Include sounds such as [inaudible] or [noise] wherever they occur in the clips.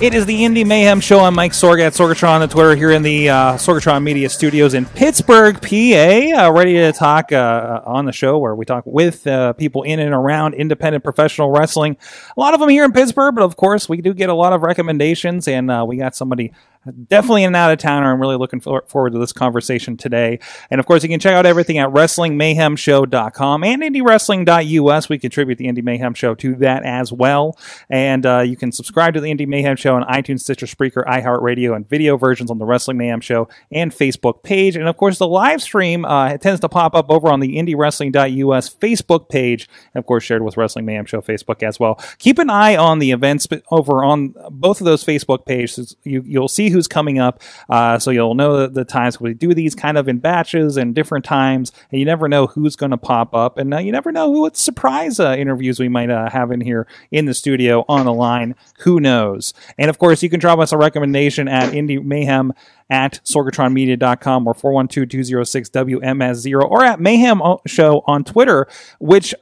It is the Indy Mayhem Show. I'm Mike Sorg at Sorgatron on Twitter here in the uh, Sorgatron Media Studios in Pittsburgh, PA. Uh, ready to talk uh, on the show where we talk with uh, people in and around independent professional wrestling. A lot of them here in Pittsburgh, but of course, we do get a lot of recommendations, and uh, we got somebody definitely an out of towner. I'm really looking for- forward to this conversation today. And of course, you can check out everything at WrestlingMayhemShow.com and IndieWrestling.us. We contribute the Indy Mayhem Show to that as well. And uh, you can subscribe to the Indy Mayhem Show on iTunes, Stitcher, Spreaker, iHeartRadio, and video versions on the Wrestling Mayhem Show and Facebook page. And of course, the live stream uh, tends to pop up over on the IndieWrestling.us Facebook page, and of course, shared with Wrestling Mayhem Show Facebook as well. Keep an eye on the events over on both of those Facebook pages. You, you'll see who's coming up, uh, so you'll know the, the times. We do these kind of in batches and different times, and you never know who's going to pop up, and uh, you never know who what surprise uh, interviews we might uh, have in here in the studio on the line. Who knows? And of course, you can drop us a recommendation at Indie Mayhem at sorgatronmedia.com or 412-206-WMS0 or at Mayhem Show on Twitter, which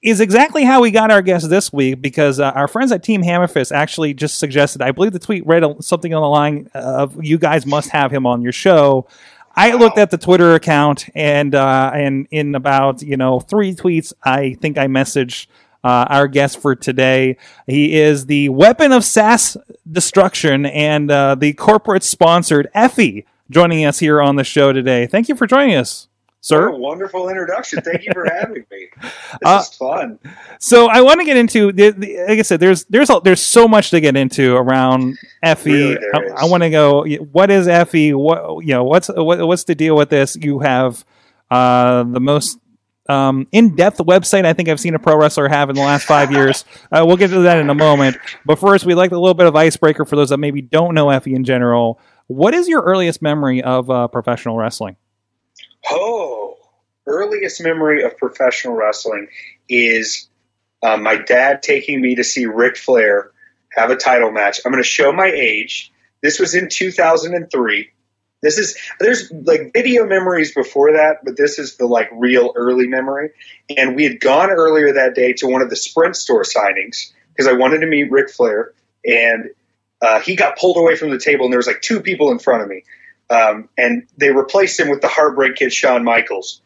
is exactly how we got our guest this week because uh, our friends at Team Hammerfist actually just suggested, I believe the tweet read something on the line of you guys must have him on your show. I looked at the Twitter account and uh, and in about you know three tweets, I think I messaged uh, our guest for today. He is the weapon of sass destruction and uh, the corporate sponsored Effy joining us here on the show today. Thank you for joining us, sir. Wonderful introduction. Thank you for having me. [laughs] This Uh, is fun. So I want to get into, the, the, like I said, there's there's a, there's so much to get into around Effy. Really, I. I want to go. What is Effy? What you know? What's what, what's the deal with this? You have uh, the most um, in-depth website I think I've seen a pro wrestler have in the last five years. [laughs] Uh, we'll get to that in a moment. But first, we'd like a little bit of icebreaker for those that maybe don't know Effy in general. What is your earliest memory of uh, professional wrestling? Oh, earliest memory of professional wrestling is uh, my dad taking me to see Ric Flair have a title match. I'm going to show my age. This was in 2003. This is there's like video memories before that, but this is the like real early memory. And we had gone earlier that day to one of the Sprint store signings because I wanted to meet Ric Flair, and uh, he got pulled away from the table, and there was like two people in front of me, um, and they replaced him with the Heartbreak Kid Shawn Michaels.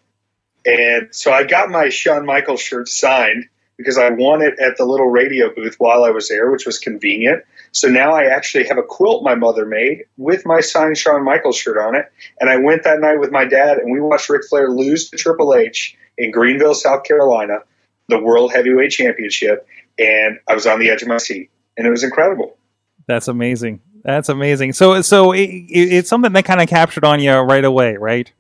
And so I got my Shawn Michaels shirt signed because I won it at the little radio booth while I was there, which was convenient. So now I actually have a quilt my mother made with my signed Shawn Michaels shirt on it. And I went that night with my dad and we watched Ric Flair lose to Triple H in Greenville, South Carolina, the World Heavyweight Championship. And I was on the edge of my seat. And it was incredible. That's amazing. That's amazing. So so it, it, it's something that kind of captured on you right away, right?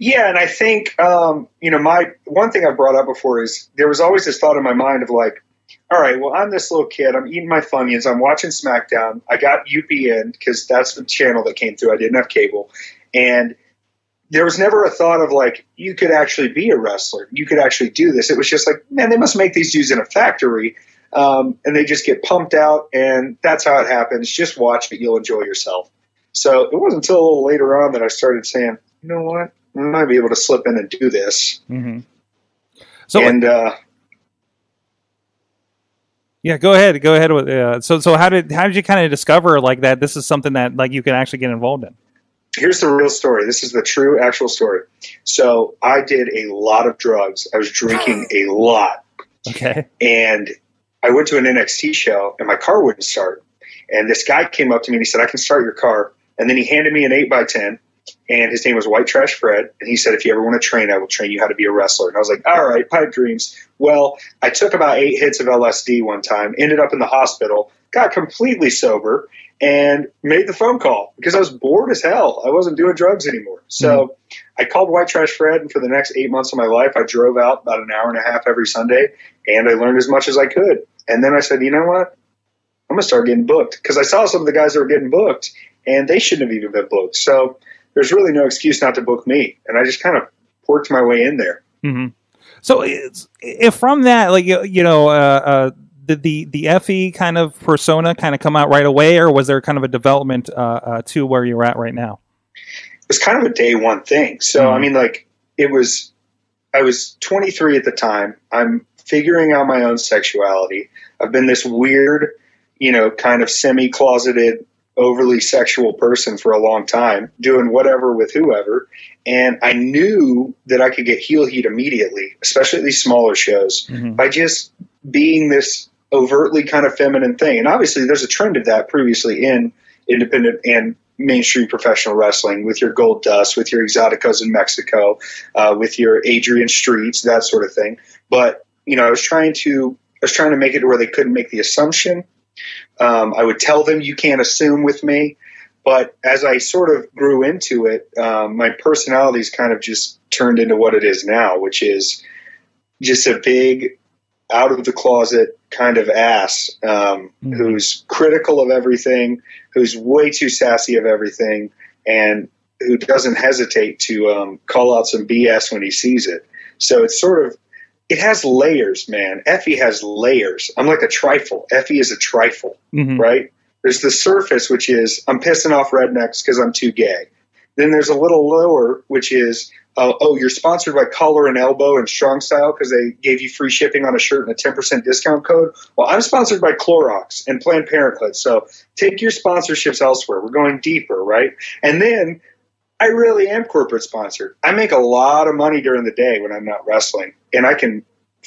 Yeah, and I think um, you know my one thing I brought up before is there was always this thought in my mind of like, all right, well I'm this little kid, I'm eating my Funyuns, I'm watching SmackDown, I got UPN because that's the channel that came through, I didn't have cable, and there was never a thought of like you could actually be a wrestler, you could actually do this. It was just like, man, they must make these dudes in a factory, um, and they just get pumped out, and that's how it happens. Just watch it, you'll enjoy yourself. So it wasn't until a little later on that I started saying, you know what, I might be able to slip in and do this. Mm-hmm. So and uh, yeah, go ahead, go ahead with. Uh, so so how did how did you kind of discover like that? This is something that like you can actually get involved in. here's the real story. This is the true, actual story. So I did a lot of drugs. I was drinking a lot, Okay. and I went to an NXT show, and my car wouldn't start. And this guy came up to me and he said, "I can start your car." And then he handed me an eight by ten, and his name was White Trash Fred. And he said, "If you ever want to train, I will train you how to be a wrestler." And I was like, "All right, pipe dreams." Well, I took about eight hits of LSD one time, ended up in the hospital, got completely sober, and made the phone call because I was bored as hell. I wasn't doing drugs anymore. So mm-hmm. I called White Trash Fred, and for the next eight months of my life, I drove out about an hour and a half every Sunday, and I learned as much as I could. And then I said, you know what? I'm gonna start getting booked because I saw some of the guys that were getting booked, and they shouldn't have even been booked. So there's really no excuse not to book me, and I just kind of worked my way in there. hmm So, it's, if from that, like you, you know, uh, uh, did the the Effy kind of persona kind of come out right away, or was there kind of a development uh, uh, to where you're at right now? It was kind of a day one thing. So Mhm. I mean, like it was. I was 23 at the time. I'm figuring out my own sexuality. I've been this weird, you know, kind of semi closeted, overly sexual person for a long time, doing whatever with whoever. And I knew that I could get heel heat immediately, especially at these smaller shows, Mhm. by just being this overtly kind of feminine thing. And obviously, there's a trend of that previously in independent and mainstream professional wrestling with your Gold Dust, with your Exoticos in Mexico, uh, with your Adrian Streets, that sort of thing. But you know, I was trying to I was trying to make it to where they couldn't make the assumption. Um, I would tell them you can't assume with me. But as I sort of grew into it, um, my personality's kind of just turned into what it is now, which is just a big, out of the closet kind of ass um, Mhm. who's critical of everything, who's way too sassy of everything, and who doesn't hesitate to um, call out some BS when he sees it. So it's sort of, it has layers, man. Effy has layers. I'm like a trifle. Effy is a trifle Mhm. right? There's the surface, which is I'm pissing off rednecks because I'm too gay. Then there's a little lower, which is uh, oh, you're sponsored by Collar and Elbow and Strong Style because they gave you free shipping on a shirt and a 10% discount code. Well, I'm sponsored by Clorox and Planned Parenthood. So take your sponsorships elsewhere. We're going deeper, right? And then I really am corporate sponsored. I make a lot of money during the day when I'm not wrestling, and I can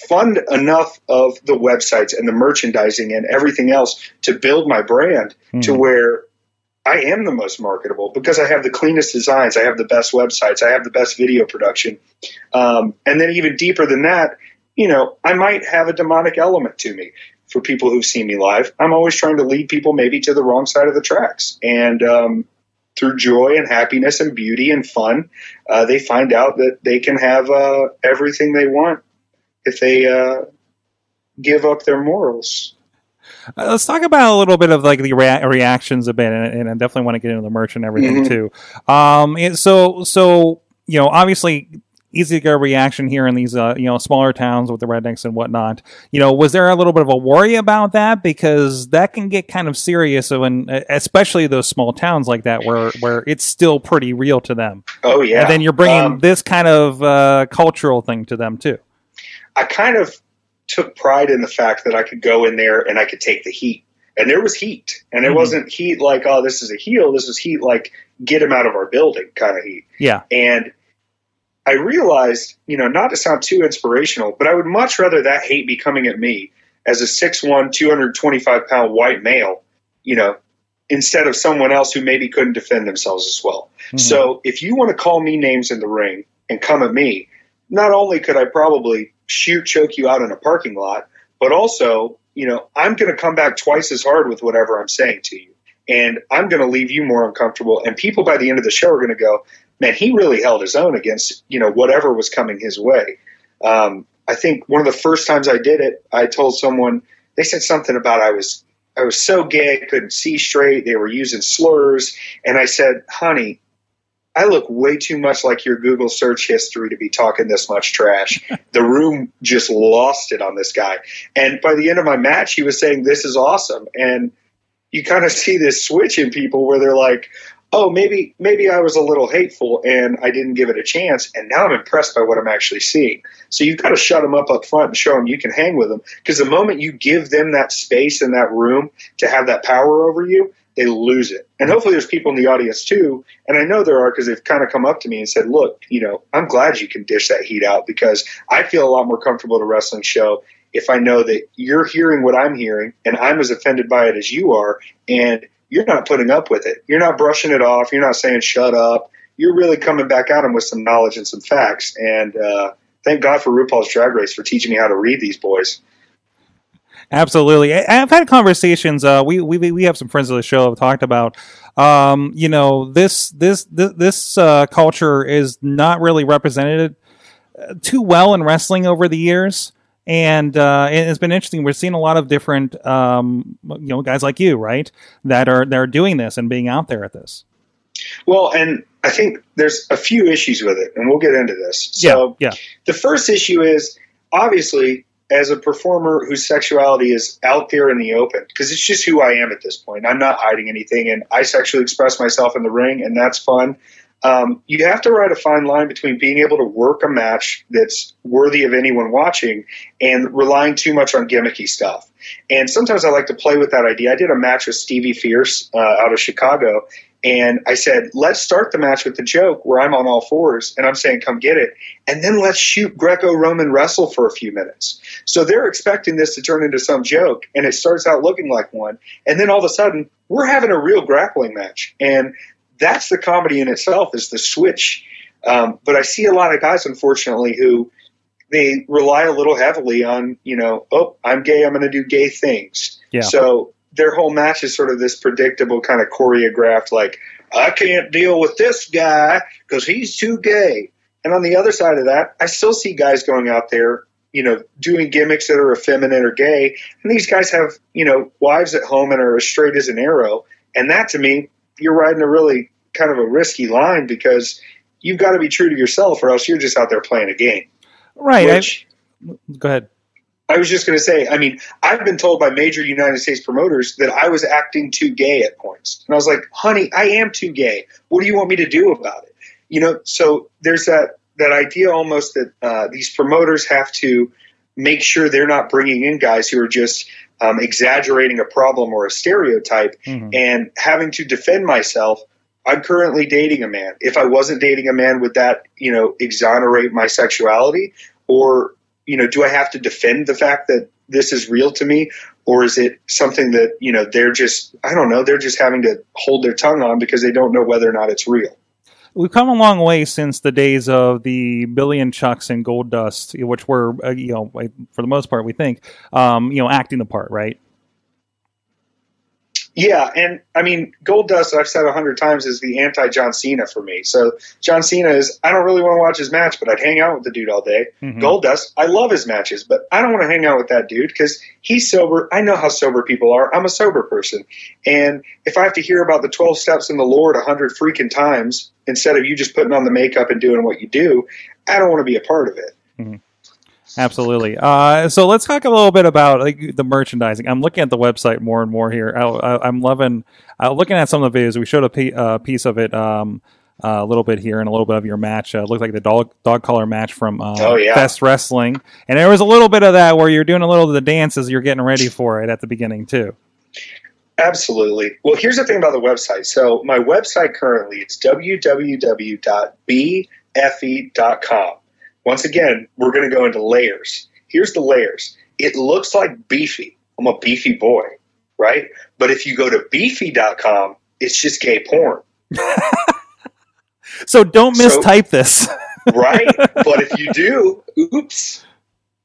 fund enough of the websites and the merchandising and everything else to build my brand to Mhm. where I am the most marketable because I have the cleanest designs, I have the best websites, I have the best video production, um, and then even deeper than that, you know, I might have a demonic element to me. For people who've seen me live, I'm always trying to lead people maybe to the wrong side of the tracks, and um, through joy and happiness and beauty and fun, uh, they find out that they can have uh, everything they want if they uh, give up their morals. Uh, let's talk about a little bit of like the rea- reactions a bit, and, and I definitely want to get into the merch and everything Mhm. too. Um, and so so you know, obviously, easy to get a reaction here in these uh, you know smaller towns with the rednecks and whatnot. You know, was there a little bit of a worry about that because that can get kind of serious when, especially those small towns like that, where where it's still pretty real to them, Oh yeah, and then you're bringing Um, this kind of uh, cultural thing to them too. I kind of took pride in the fact that I could go in there and I could take the heat. And there was heat. And it Mhm. wasn't heat like, oh, this is a heel. This was heat like, get him out of our building kind of heat. Yeah. And I realized, you know, not to sound too inspirational, but I would much rather that hate be coming at me as a 6'1, 225 pound white male, you know, instead of someone else who maybe couldn't defend themselves as well. Mhm. So if you want to call me names in the ring and come at me, not only could I probably shoot choke you out in a parking lot, but also, you know, I'm going to come back twice as hard with whatever I'm saying to you. And I'm going to leave you more uncomfortable. And people by the end of the show are going to go, man, he really held his own against, you know, whatever was coming his way. Um, I think one of the first times I did it, I told someone, they said something about I was, I was so gay, I couldn't see straight. They were using slurs. And I said, honey, I look way too much like your Google search history to be talking this much trash. [laughs] the room just lost it on this guy. And by the end of my match, he was saying, This is awesome. And you kind of see this switch in people where they're like, Oh, maybe maybe I was a little hateful and I didn't give it a chance, and now I'm impressed by what I'm actually seeing. So you've got to shut them up up front and show them you can hang with them. Because the moment you give them that space and that room to have that power over you, they lose it. And hopefully there's people in the audience too. And I know there are because they've kind of come up to me and said, look, you know, I'm glad you can dish that heat out because I feel a lot more comfortable at a wrestling show if I know that you're hearing what I'm hearing and I'm as offended by it as you are. And you're not putting up with it. You're not brushing it off. You're not saying shut up. You're really coming back at them with some knowledge and some facts. And uh, thank God for RuPaul's Drag Race for teaching me how to read these boys. Absolutely, I've had conversations. Uh, we we we have some friends of the show have talked about. Um, you know, this this this, this uh, culture is not really represented uh, too well in wrestling over the years. And, uh, it's been interesting. We're seeing a lot of different, um, you know, guys like you, right, that are that are doing this and being out there at this. Well, and I think there's a few issues with it, and we'll get into this. So, yeah, yeah. the first issue is obviously as a performer whose sexuality is out there in the open, because it's just who I am at this point. I'm not hiding anything, and I sexually express myself in the ring, and that's fun. Um, you have to ride a fine line between being able to work a match that's worthy of anyone watching and relying too much on gimmicky stuff. And sometimes I like to play with that idea. I did a match with Stevie Fierce uh, out of Chicago, and I said, let's start the match with the joke where I'm on all fours and I'm saying, come get it. And then let's shoot Greco Roman wrestle for a few minutes. So they're expecting this to turn into some joke and it starts out looking like one. And then all of a sudden, we're having a real grappling match. And that's the comedy in itself is the switch. Um, but I see a lot of guys, unfortunately, who they rely a little heavily on, you know, oh, I'm gay, I'm going to do gay things. Yeah. So their whole match is sort of this predictable kind of choreographed, like, I can't deal with this guy because he's too gay. And on the other side of that, I still see guys going out there, you know, doing gimmicks that are effeminate or gay. And these guys have, you know, wives at home and are as straight as an arrow. And that to me, you're riding a really kind of a risky line because you've got to be true to yourself or else you're just out there playing a game. Right. Which, go ahead. I was just going to say, I mean, I've been told by major United States promoters that I was acting too gay at points. And I was like, honey, I am too gay. What do you want me to do about it? You know, so there's that, that idea almost that uh, these promoters have to make sure they're not bringing in guys who are just um, exaggerating a problem or a stereotype Mhm. and having to defend myself. I'm currently dating a man. If I wasn't dating a man, would that, you know, exonerate my sexuality? Or you know, do I have to defend the fact that this is real to me, or is it something that you know they're just I don't know they're just having to hold their tongue on because they don't know whether or not it's real. We've come a long way since the days of the Billy and Chucks and Gold Dust, which were, uh, you know, for the most part, we think, um, you know, acting the part, right? Yeah, and I mean, Gold Dust, I've said a hundred times, is the anti John Cena for me. So John Cena is, I don't really want to watch his match, but I'd hang out with the dude all day. Mhm. Gold Dust, I love his matches, but I don't want to hang out with that dude because he's sober. I know how sober people are. I'm a sober person. And if I have to hear about the 12 steps in the Lord a hundred freaking times instead of you just putting on the makeup and doing what you do, I don't want to be a part of it. Absolutely. Uh, so let's talk a little bit about like, the merchandising. I'm looking at the website more and more here. I, I, I'm loving uh, looking at some of the videos. We showed a uh, piece of it um, uh, a little bit here and a little bit of your match. Uh, it looked like the dog dog collar match from uh, Oh, yeah. Fest Wrestling, and there was a little bit of that where you're doing a little of the dances. You're getting ready for it at the beginning too. Absolutely. Well, here's the thing about the website. So my website currently it's www.beeffy.com. Once again, we're going to go into layers. Here's the layers. It looks like beefy. I'm a beefy boy, right? But if you go to beefy.com, it's just gay porn, [laughs] So don't So- mistype this. [laughs] right? but if you do, [laughs] oops.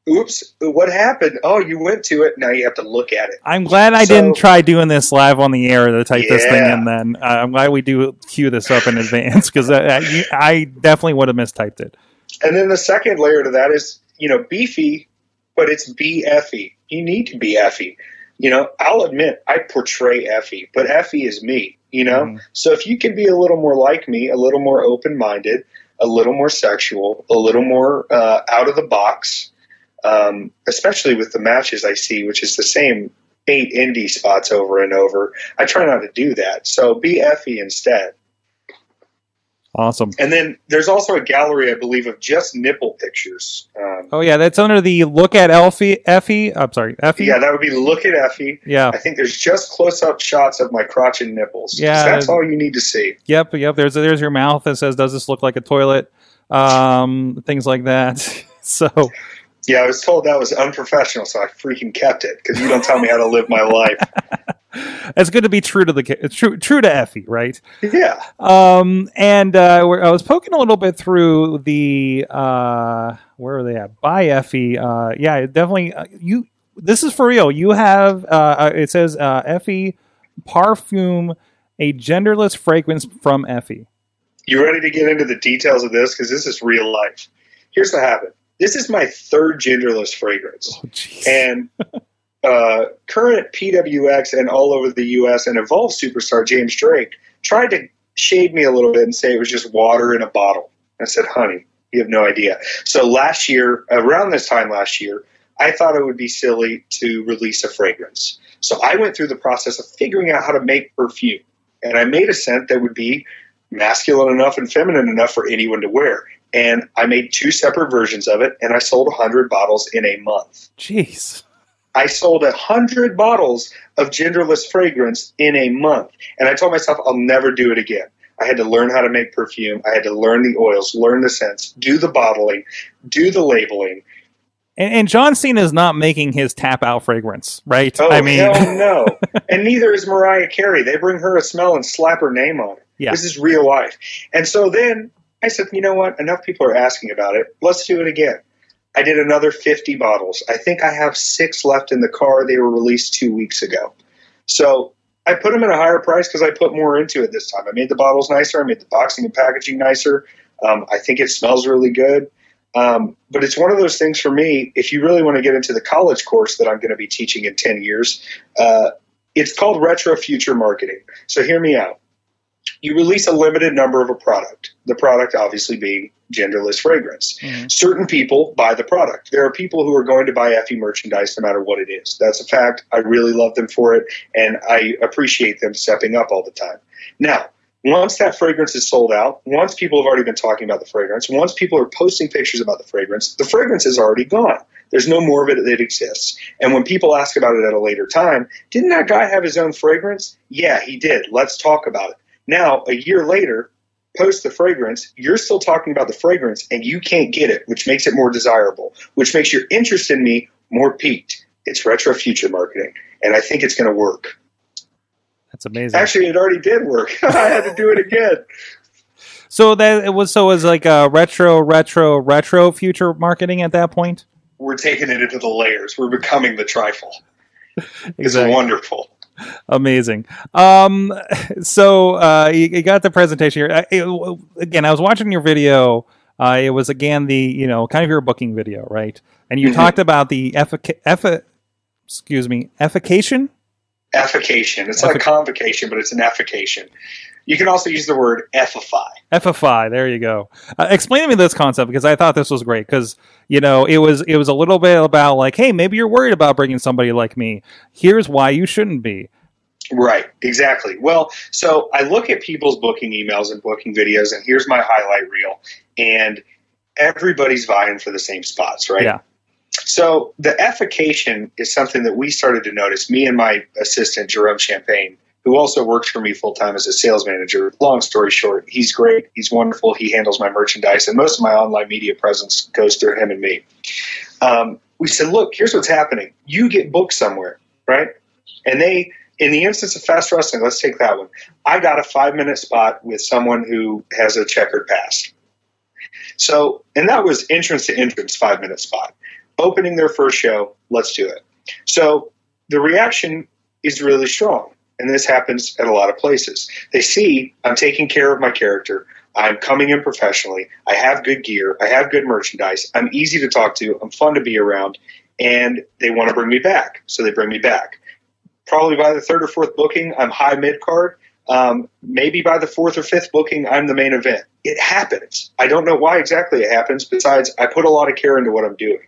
Oops, what happened? Oh, you went to it. Now you have to look at it. I'm glad I So- didn't try doing this live on the air to type this thing Yeah. in. Then uh, I'm glad we do cue this up in advance because I, I, I definitely would have mistyped it. And then the second layer to that is, you know, beefy, but it's be Effy. You need to be Effy. You know, I'll admit I portray Effy, but Effy is me, you know? Mhm. So if you can be a little more like me, a little more open minded, a little more sexual, a little more uh, out of the box, um, especially with the matches I see, which is the same eight indie spots over and over, I try not to do that. So be Effy instead. Awesome. And then there's also a gallery, I believe, of just nipple pictures. Um, Oh yeah, that's under the look at Elfie. Effy. I'm sorry, Effy. Yeah, that would be look at Effy. Yeah. I think there's just close up shots of my crotch and nipples. Yeah. That's all you need to see. Yep. Yep. There's there's your mouth that says, "Does this look like a toilet?" Um, things like that. [laughs] so Yeah, I was told that was unprofessional, so I freaking kept it because you don't tell me how to live my life. [laughs] it's good to be true to the true true to Effy, right? Yeah. Um, and uh, we're- I was poking a little bit through the uh, where are they at? By Effy. Uh, yeah, definitely. Uh, you. This is for real. You have. Uh, uh, it says uh, Effy Parfume, a genderless fragrance from Effy. You ready to get into the details of this? Because this is real life. Here's the happened. This is my third genderless fragrance. Oh. And uh, current PWX and all over the US and Evolve superstar James Drake tried to shade me a little bit and say it was just water in a bottle. I said, honey, you have no idea. So last year, around this time last year, I thought it would be silly to release a fragrance. So I went through the process of figuring out how to make perfume. And I made a scent that would be masculine enough and feminine enough for anyone to wear. And I made two separate versions of it, and I sold 100 bottles in a month. Jeez. I sold a hundred bottles of genderless fragrance in a month. And I told myself I'll never do it again. I had to learn how to make perfume. I had to learn the oils, learn the scents, do the bottling, do the labeling. And, and John Cena is not making his tap out fragrance, right? Oh, I mean, hell no. [laughs] and neither is Mariah Carey. They bring her a smell and slap her name on it. Yeah. This is real life. And so then I said, you know what? Enough people are asking about it. Let's do it again. I did another 50 bottles. I think I have six left in the car. They were released two weeks ago. So I put them at a higher price because I put more into it this time. I made the bottles nicer. I made the boxing and packaging nicer. Um, I think it smells really good. Um, but it's one of those things for me. If you really want to get into the college course that I'm going to be teaching in 10 years, uh, it's called retro future marketing. So hear me out. You release a limited number of a product, the product obviously being genderless fragrance. Mhm. Certain people buy the product. There are people who are going to buy Effy merchandise no matter what it is. That's a fact. I really love them for it, and I appreciate them stepping up all the time. Now, once that fragrance is sold out, once people have already been talking about the fragrance, once people are posting pictures about the fragrance, the fragrance is already gone. There's no more of it that exists. And when people ask about it at a later time, didn't that guy have his own fragrance? Yeah, he did. Let's talk about it. Now, a year later, post the fragrance, you're still talking about the fragrance and you can't get it, which makes it more desirable, which makes your interest in me more piqued. It's retro future marketing, and I think it's going to work. that's amazing. Actually, it already did work. [laughs] I had to do it again. so that it was so it was like a retro, retro, retro future marketing at that point. We're taking it into the layers. We're becoming the trifle. [laughs] It's wonderful. Amazing. Um, so uh, you, you got the presentation here. It- again, I was watching your video. Uh, it was again the you know kind of your booking video, right? And you Mhm. talked about the effic- effi- excuse me, effication. Effication. It's like convocation, but it's an effication. You can also use the word effify. FFI. There you go. Uh, explain to me this concept because I thought this was great because you know it was it was a little bit about like, hey, maybe you're worried about bringing somebody like me. Here's why you shouldn't be. Right, exactly. Well, so I look at people's booking emails and booking videos, and here's my highlight reel, and everybody's vying for the same spots, right? Yeah. So the effication is something that we started to notice. Me and my assistant Jerome Champagne, who also works for me full time as a sales manager. Long story short, he's great. He's wonderful. He handles my merchandise, and most of my online media presence goes through him and me. Um, we said, look, here's what's happening. You get booked somewhere, right? And they, in the instance of fast wrestling, let's take that one. I got a five minute spot with someone who has a checkered past. So, and that was entrance to entrance, five minute spot. Opening their first show, let's do it. So the reaction is really strong. And this happens at a lot of places. They see I'm taking care of my character. I'm coming in professionally. I have good gear. I have good merchandise. I'm easy to talk to. I'm fun to be around. And they want to bring me back. So they bring me back. Probably by the third or fourth booking, I'm high mid card. Um, maybe by the fourth or fifth booking, I'm the main event. It happens. I don't know why exactly it happens. Besides, I put a lot of care into what I'm doing.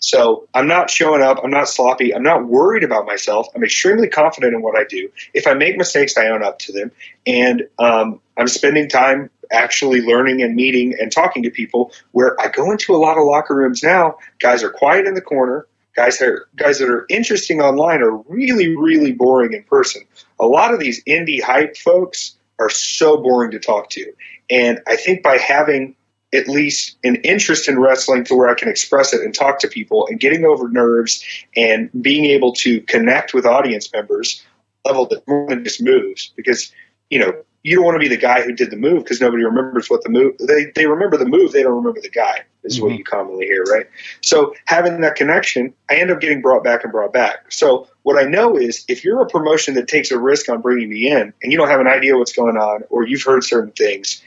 So I'm not showing up. I'm not sloppy. I'm not worried about myself. I'm extremely confident in what I do. If I make mistakes, I own up to them. And um, I'm spending time actually learning and meeting and talking to people where I go into a lot of locker rooms now. Guys are quiet in the corner. Guys that are, guys that are interesting online are really, really boring in person. A lot of these indie hype folks are so boring to talk to. And I think by having at least an interest in wrestling to where I can express it and talk to people and getting over nerves and being able to connect with audience members level that more than just moves because you know you don't want to be the guy who did the move because nobody remembers what the move they, they remember the move they don't remember the guy is what Mhm. you commonly hear right so having that connection i end up getting brought back and brought back so what i know is if you're a promotion that takes a risk on bringing me in and you don't have an idea what's going on or you've heard certain things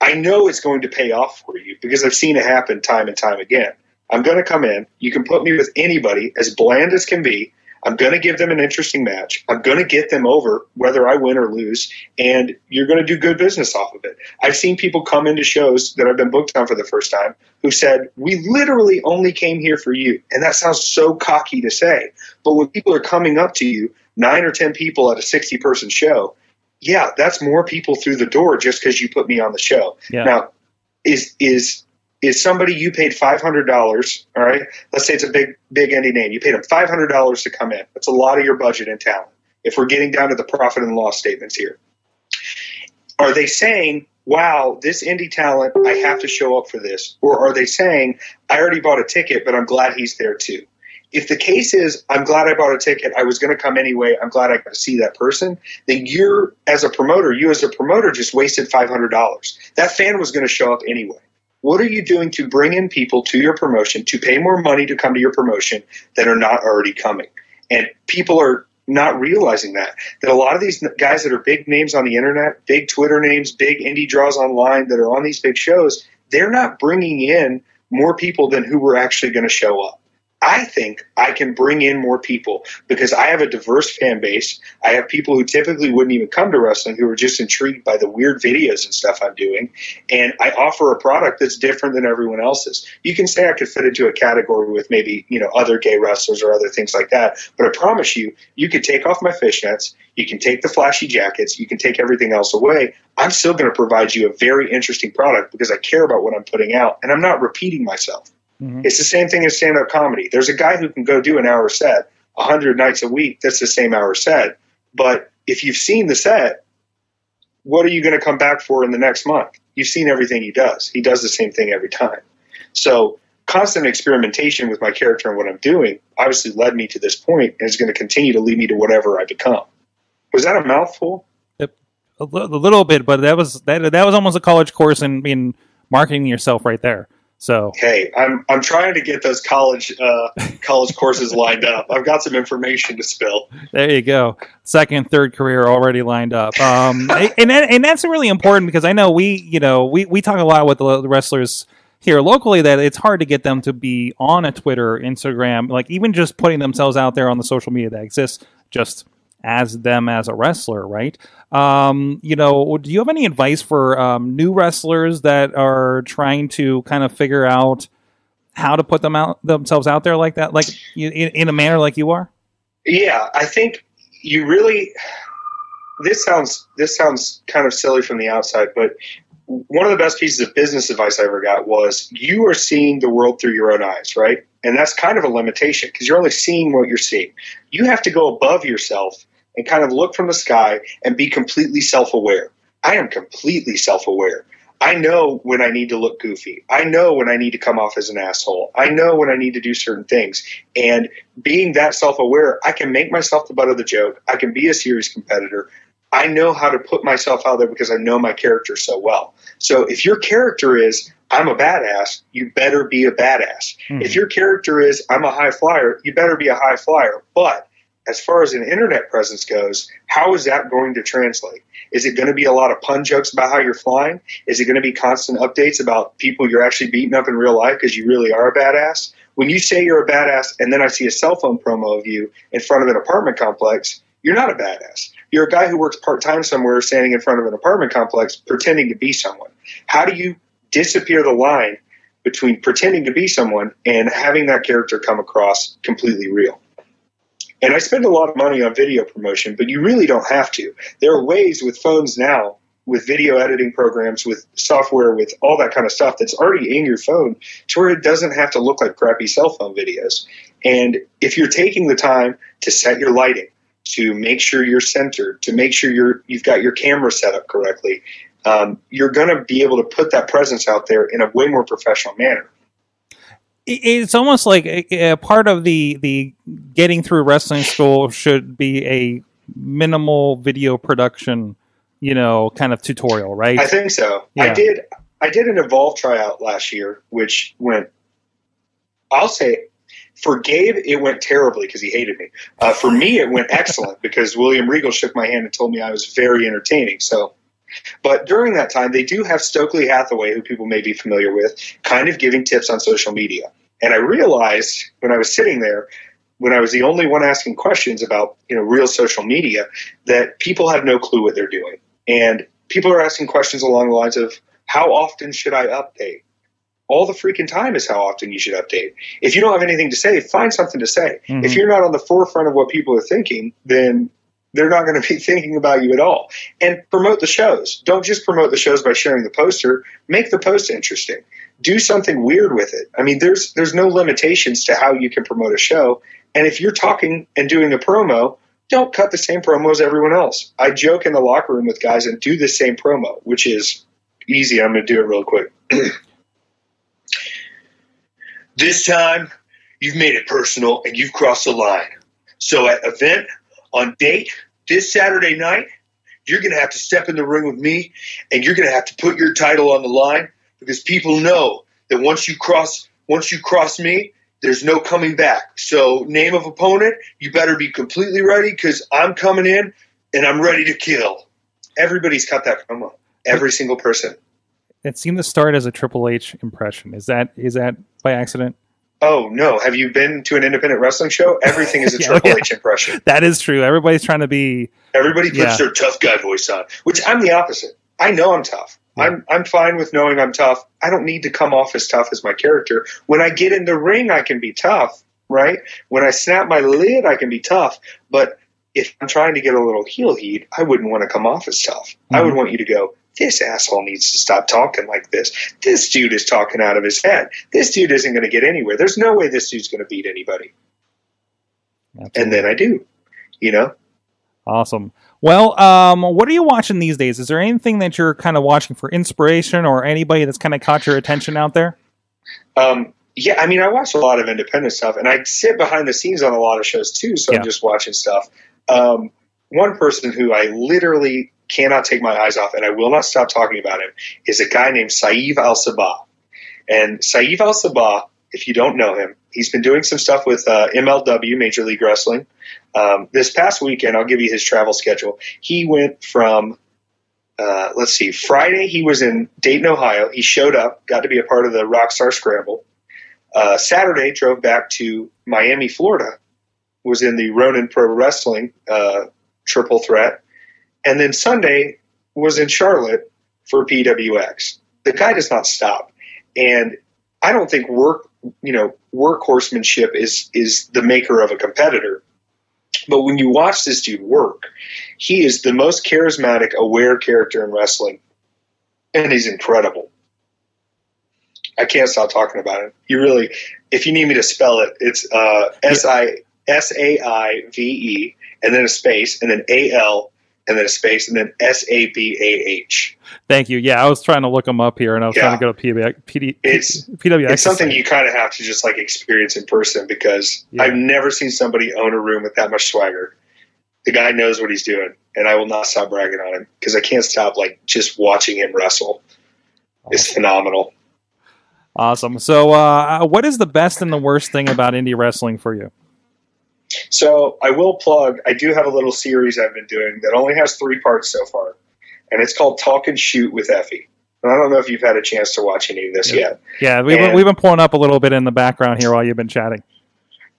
I know it's going to pay off for you because I've seen it happen time and time again. I'm going to come in. You can put me with anybody, as bland as can be. I'm going to give them an interesting match. I'm going to get them over whether I win or lose, and you're going to do good business off of it. I've seen people come into shows that I've been booked on for the first time who said, We literally only came here for you. And that sounds so cocky to say. But when people are coming up to you, nine or 10 people at a 60 person show, yeah, that's more people through the door just because you put me on the show. Yeah. Now, is is is somebody you paid five hundred dollars? All right, let's say it's a big big indie name. You paid them five hundred dollars to come in. That's a lot of your budget and talent. If we're getting down to the profit and loss statements here, are they saying, "Wow, this indie talent, I have to show up for this," or are they saying, "I already bought a ticket, but I'm glad he's there too"? If the case is, I'm glad I bought a ticket, I was going to come anyway, I'm glad I got to see that person, then you're, as a promoter, you as a promoter just wasted $500. That fan was going to show up anyway. What are you doing to bring in people to your promotion, to pay more money to come to your promotion that are not already coming? And people are not realizing that. That a lot of these guys that are big names on the internet, big Twitter names, big indie draws online that are on these big shows, they're not bringing in more people than who were actually going to show up. I think I can bring in more people because I have a diverse fan base. I have people who typically wouldn't even come to wrestling who are just intrigued by the weird videos and stuff I'm doing. And I offer a product that's different than everyone else's. You can say I could fit into a category with maybe, you know, other gay wrestlers or other things like that. But I promise you, you could take off my fishnets. You can take the flashy jackets. You can take everything else away. I'm still going to provide you a very interesting product because I care about what I'm putting out and I'm not repeating myself. Mhm. It's the same thing as stand up comedy. There's a guy who can go do an hour set 100 nights a week. That's the same hour set. But if you've seen the set, what are you going to come back for in the next month? You've seen everything he does. He does the same thing every time. So constant experimentation with my character and what I'm doing obviously led me to this point and is going to continue to lead me to whatever I become. Was that a mouthful? a little bit, but that was that that was almost a college course in in marketing yourself right there. So Hey, I'm I'm trying to get those college uh, college courses lined up. I've got some information to spill. there you go, second, third career already lined up. Um, [laughs] and that, and that's really important because I know we you know we we talk a lot with the wrestlers here locally that it's hard to get them to be on a Twitter, Instagram, like even just putting themselves out there on the social media that exists just as them as a wrestler, right? Um, you know, do you have any advice for um, new wrestlers that are trying to kind of figure out how to put them out themselves out there like that, like in, in a manner like you are? Yeah, I think you really. This sounds this sounds kind of silly from the outside, but one of the best pieces of business advice I ever got was you are seeing the world through your own eyes, right? And that's kind of a limitation because you're only seeing what you're seeing. You have to go above yourself and kind of look from the sky and be completely self aware. I am completely self aware. I know when I need to look goofy. I know when I need to come off as an asshole. I know when I need to do certain things. And being that self aware, I can make myself the butt of the joke. I can be a serious competitor. I know how to put myself out there because I know my character so well. So if your character is, I'm a badass, you better be a badass. Mhm. If your character is, I'm a high flyer, you better be a high flyer. But as far as an internet presence goes, how is that going to translate? Is it going to be a lot of pun jokes about how you're flying? Is it going to be constant updates about people you're actually beating up in real life because you really are a badass? When you say you're a badass and then I see a cell phone promo of you in front of an apartment complex, you're not a badass. You're a guy who works part time somewhere standing in front of an apartment complex pretending to be someone. How do you disappear the line between pretending to be someone and having that character come across completely real? And I spend a lot of money on video promotion, but you really don't have to. There are ways with phones now, with video editing programs, with software, with all that kind of stuff that's already in your phone to where it doesn't have to look like crappy cell phone videos. And if you're taking the time to set your lighting, to make sure you're centered, to make sure you're you've got your camera set up correctly, um, you're going to be able to put that presence out there in a way more professional manner. It- It's almost like a, a part of the the getting through wrestling school should be a minimal video production, you know, kind of tutorial, right? I think so. Yeah. I did. I did an Evolve tryout last year, which went. I'll say, for Gabe, it went terribly because he hated me. Uh, for me, it went excellent because William Regal shook my hand and told me I was very entertaining. So, but during that time, they do have Stokely Hathaway, who people may be familiar with, kind of giving tips on social media. And I realized when I was sitting there, when I was the only one asking questions about you know real social media, that people have no clue what they're doing, and people are asking questions along the lines of how often should I update? All the freaking time is how often you should update. If you don't have anything to say, find something to say. Mhm. If you're not on the forefront of what people are thinking, then they're not going to be [laughs] thinking about you at all. And promote the shows. Don't just promote the shows by sharing the poster. Make the post interesting. Do something weird with it. I mean, there's there's no limitations to how you can promote a show. And if you're talking and doing a promo, don't cut the same promo as everyone else. I joke in the locker room with guys and do the same promo, which is easy. I'm going to do it real quick. [clears throat] this time, you've made it personal and you've crossed the line. So at event on date this Saturday night, you're going to have to step in the ring with me and you're going to have to put your title on the line because people know that once you cross once you cross me, there's no coming back. So name of opponent, you better be completely ready because I'm coming in and I'm ready to kill. Everybody's cut that promo. Every single person. It seemed to start as a Triple H impression. Is that is that by accident? Oh no! Have you been to an independent wrestling show? Everything is a [laughs] Yeah, Triple yeah. H impression. That is true. Everybody's trying to be. Everybody puts Yeah. their tough guy voice on, which I'm the opposite. I know I'm tough. I'm I'm fine with knowing I'm tough. I don't need to come off as tough as my character. When I get in the ring, I can be tough, right? When I snap my lid, I can be tough. But if I'm trying to get a little heel heat, I wouldn't want to come off as tough. I would Mhm. want you to go. This asshole needs to stop talking like this. This dude is talking out of his head. This dude isn't going to get anywhere. There's no way this dude's going to beat anybody. And then I do, you know. Awesome. Well, um, what are you watching these days? Is there anything that you're kind of watching for inspiration, or anybody that's kind of caught your attention out there? Um, yeah, I mean, I watch a lot of independent stuff, and I sit behind the scenes on a lot of shows too. So Yeah. I'm just watching stuff. Um, one person who I literally cannot take my eyes off, and I will not stop talking about him, is a guy named Saieve Al Sabah. And Saieve Al Sabah, if you don't know him, he's been doing some stuff with uh, MLW, Major League Wrestling. Um, this past weekend, I'll give you his travel schedule. He went from uh, let's see, Friday he was in Dayton, Ohio. He showed up, got to be a part of the Rockstar Scramble. Uh, Saturday drove back to Miami, Florida, was in the Ronin Pro Wrestling uh, Triple Threat, and then Sunday was in Charlotte for PWX. The guy does not stop, and I don't think work, you know, workhorsemanship is is the maker of a competitor. But when you watch this dude work, he is the most charismatic, aware character in wrestling, and he's incredible. I can't stop talking about him. You really, if you need me to spell it, it's uh, S I S A I V E, and then a space, and then A L, and then a space, and then S A B A H. Thank you. Yeah, I was trying to look them up here, and I was Yeah. trying to go to PWX. PD, It's- PWX. It's something you kind of have to just like experience in person because Yeah. I've never seen somebody own a room with that much swagger. The guy knows what he's doing, and I will not stop bragging on him because I can't stop like just watching him wrestle. It's phenomenal. Awesome. So, uh, what is the best and the worst thing about indie wrestling for you? So I will plug. I do have a little series I've been doing that only has three parts so far, and it's called Talk and Shoot with Effy. And I don't know if you've had a chance to watch any of this Yeah. yet. Yeah, we've, And- we've been pulling up a little bit in the background here while you've been chatting.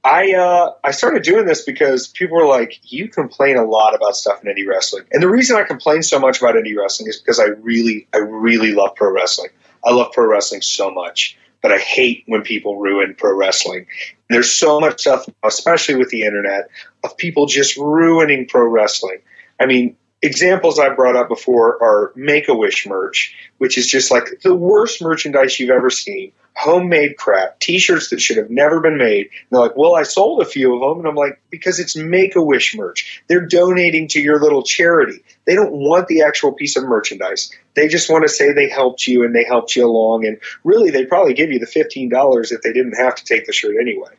I uh, I started doing this because people were like, "You complain a lot about stuff in indie wrestling," and the reason I complain so much about indie wrestling is because I really, I really love pro wrestling. I love pro wrestling so much, but I hate when people ruin pro wrestling. There's so much stuff, especially with the internet, of people just ruining pro wrestling. I mean, examples I brought up before are Make a Wish merch, which is just like the worst merchandise you've ever seen. Homemade crap, T-shirts that should have never been made. And they're like, "Well, I sold a few of them," and I'm like, "Because it's Make a Wish merch. They're donating to your little charity. They don't want the actual piece of merchandise. They just want to say they helped you and they helped you along. And really, they'd probably give you the fifteen dollars if they didn't have to take the shirt anyway."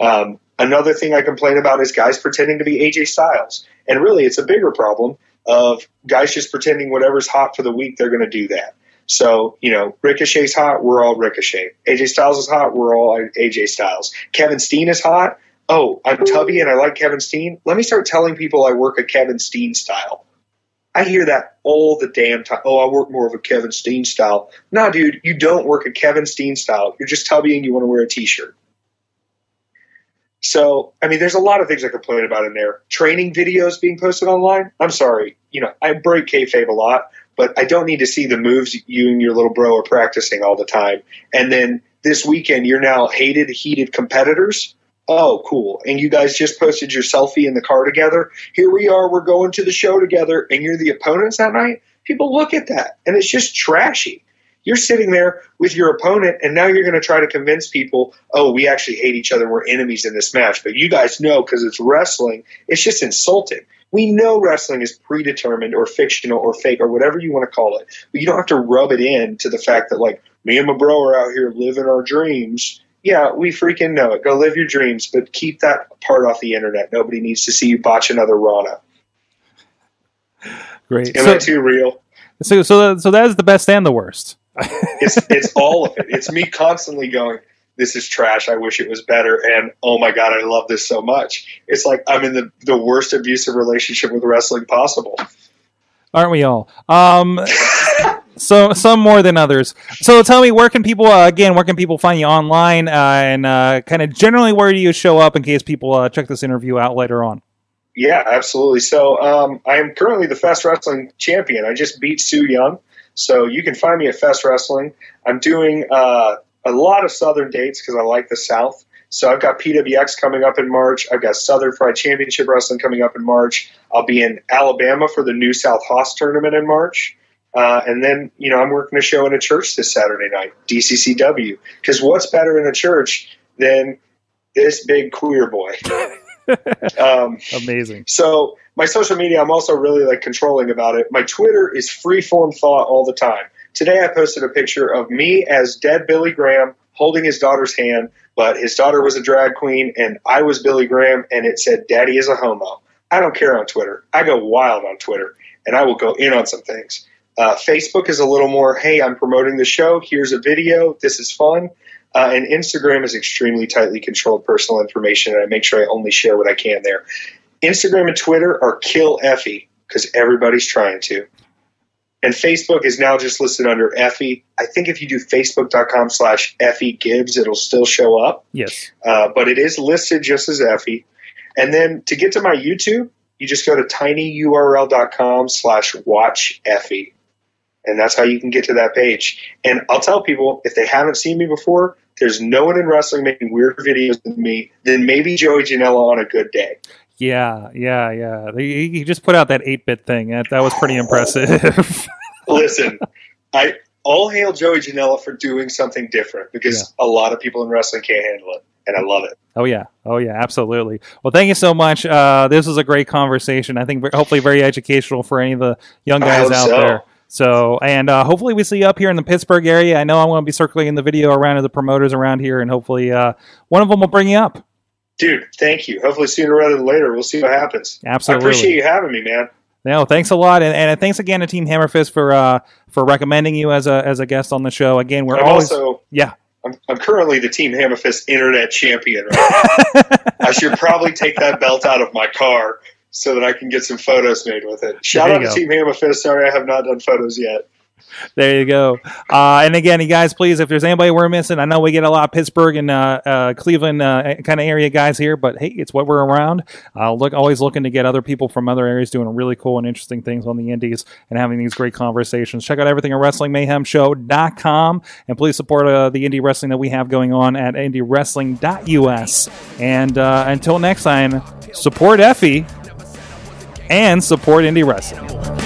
Um, another thing I complain about is guys pretending to be AJ Styles, and really, it's a bigger problem of guys just pretending whatever's hot for the week, they're going to do that. So, you know, Ricochet's hot, we're all Ricochet. AJ Styles is hot, we're all AJ Styles. Kevin Steen is hot. Oh, I'm tubby and I like Kevin Steen. Let me start telling people I work a Kevin Steen style. I hear that all the damn time. Oh, I work more of a Kevin Steen style. Nah, dude, you don't work a Kevin Steen style. You're just tubby and you want to wear a t shirt. So, I mean, there's a lot of things I complain about in there. Training videos being posted online. I'm sorry. You know, I break kayfabe a lot, but I don't need to see the moves you and your little bro are practicing all the time. And then this weekend, you're now hated, heated competitors. Oh, cool. And you guys just posted your selfie in the car together. Here we are. We're going to the show together, and you're the opponents that night. People look at that, and it's just trashy. You're sitting there with your opponent, and now you're going to try to convince people, oh, we actually hate each other. We're enemies in this match. But you guys know because it's wrestling. It's just insulting. We know wrestling is predetermined or fictional or fake or whatever you want to call it. But you don't have to rub it in to the fact that, like, me and my bro are out here living our dreams. Yeah, we freaking know it. Go live your dreams, but keep that part off the internet. Nobody needs to see you botch another Rana. Great. Am So, I too real? so, so, so that is the best and the worst. It's it's all of it. It's me constantly going, "This is trash. I wish it was better." And oh my god, I love this so much. It's like I'm in the the worst abusive relationship with wrestling possible. Aren't we all? Um, [laughs] so some more than others. So tell me, where can people uh, again? Where can people find you online? Uh, and uh, kind of generally, where do you show up in case people uh, check this interview out later on? Yeah, absolutely. So um, I am currently the Fest Wrestling champion. I just beat Su Yung. So you can find me at Fest Wrestling. I'm doing uh, a lot of Southern dates because I like the South. So I've got PWX coming up in March. I've got Southern Fried Championship Wrestling coming up in March. I'll be in Alabama for the New South Hoss tournament in March. Uh, and then, you know, I'm working a show in a church this Saturday night, DCCW. Because what's better in a church than this big queer boy? [laughs] um, Amazing. so my social media, I'm also really like controlling about it. My Twitter is freeform thought all the time. Today I posted a picture of me as dead Billy Graham holding his daughter's hand, but his daughter was a drag queen and I was Billy Graham and it said daddy is a homo. I don't care on Twitter. I go wild on Twitter and I will go in on some things. Uh, Facebook is a little more, hey, I'm promoting the show. Here's a video. This is fun. Uh, and Instagram is extremely tightly controlled personal information, and I make sure I only share what I can there. Instagram and Twitter are kill Effy because everybody's trying to. And Facebook is now just listed under Effy. I think if you do facebook.com slash Effy Gibbs, it'll still show up. Yes. Uh, but it is listed just as Effy. And then to get to my YouTube, you just go to tinyurl.com slash watch Effy. And that's how you can get to that page. And I'll tell people if they haven't seen me before, there's no one in wrestling making weird videos than me, then maybe Joey Janela on a good day. Yeah, yeah, yeah. He, he just put out that eight bit thing. That, that was pretty impressive. [laughs] Listen, I all hail Joey Janela for doing something different because a lot of people in wrestling can't handle it. And I love it. oh yeah, oh yeah, absolutely. Well, thank you so much. Uh, this was a great conversation. I think hopefully very educational for any of the young guys out so. there. So, and uh, hopefully we see you up here in the Pittsburgh area. I know I'm going to be circulating the video around to the promoters around here, and hopefully uh, one of them will bring you up. Dude, thank you. Hopefully sooner rather than later. We'll see what happens. Absolutely. I appreciate you having me, man. No, thanks a lot, and, and thanks again to Team Hammerfist for uh, for recommending you as a as a guest on the show. Again, we're I'm always also yeah. I'm, I'm currently the Team Hammerfist Internet Champion. Right? [laughs] I should probably take that belt out of my car so that I can get some photos made with it. Shout out to go. Team Hammerfist. Sorry, I have not done photos yet. There you go. Uh, and again, you guys, please, if there's anybody we're missing, I know we get a lot of Pittsburgh and uh, uh, Cleveland uh, kind of area guys here, but hey, it's what we're around. Uh, look, always looking to get other people from other areas doing really cool and interesting things on the indies and having these great conversations. Check out everything at WrestlingMayhemShow.com and please support uh, the indie wrestling that we have going on at IndieWrestling.us. And until next time, support Effy and support indie wrestling.